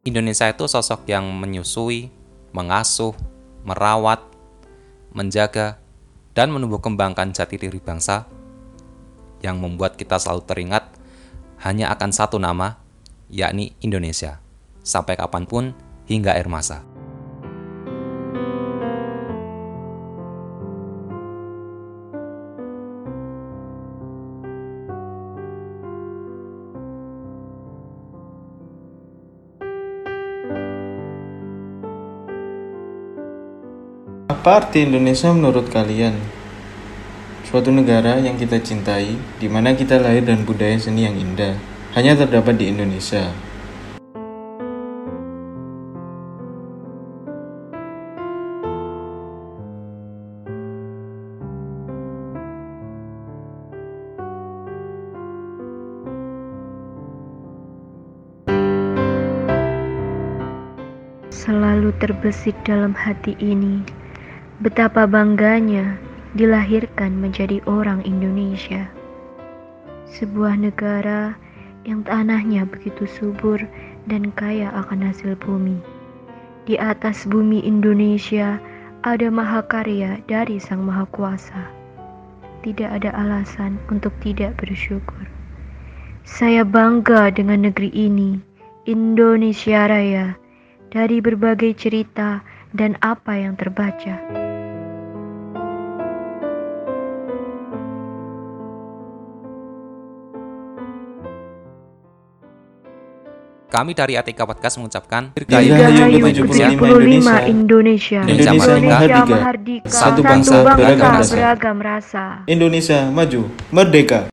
Indonesia itu sosok yang menyusui, mengasuh, merawat, menjaga, dan menumbuh kembangkan jati diri bangsa yang membuat kita selalu teringat hanya akan satu nama, yakni Indonesia, sampai kapan pun hingga air masa. Apa arti Indonesia menurut kalian? Suatu negara yang kita cintai, di mana kita lahir dan budaya seni yang indah, hanya terdapat di Indonesia. Selalu terbesit dalam hati ini, betapa bangganya dilahirkan menjadi orang Indonesia. Sebuah negara yang tanahnya begitu subur dan kaya akan hasil bumi. Di atas bumi Indonesia ada mahakarya dari Sang Maha Kuasa. Tidak ada alasan untuk tidak bersyukur. Saya bangga dengan negeri ini, Indonesia Raya, dari berbagai cerita dan apa yang terbaca. Kami dari ATK Podcast mengucapkan Dirgahayu Dirgahayu ke-75 ke-75 Indonesia. Indonesia Indonesia Mahardika. Satu bangsa, beragam rasa. Indonesia maju, merdeka!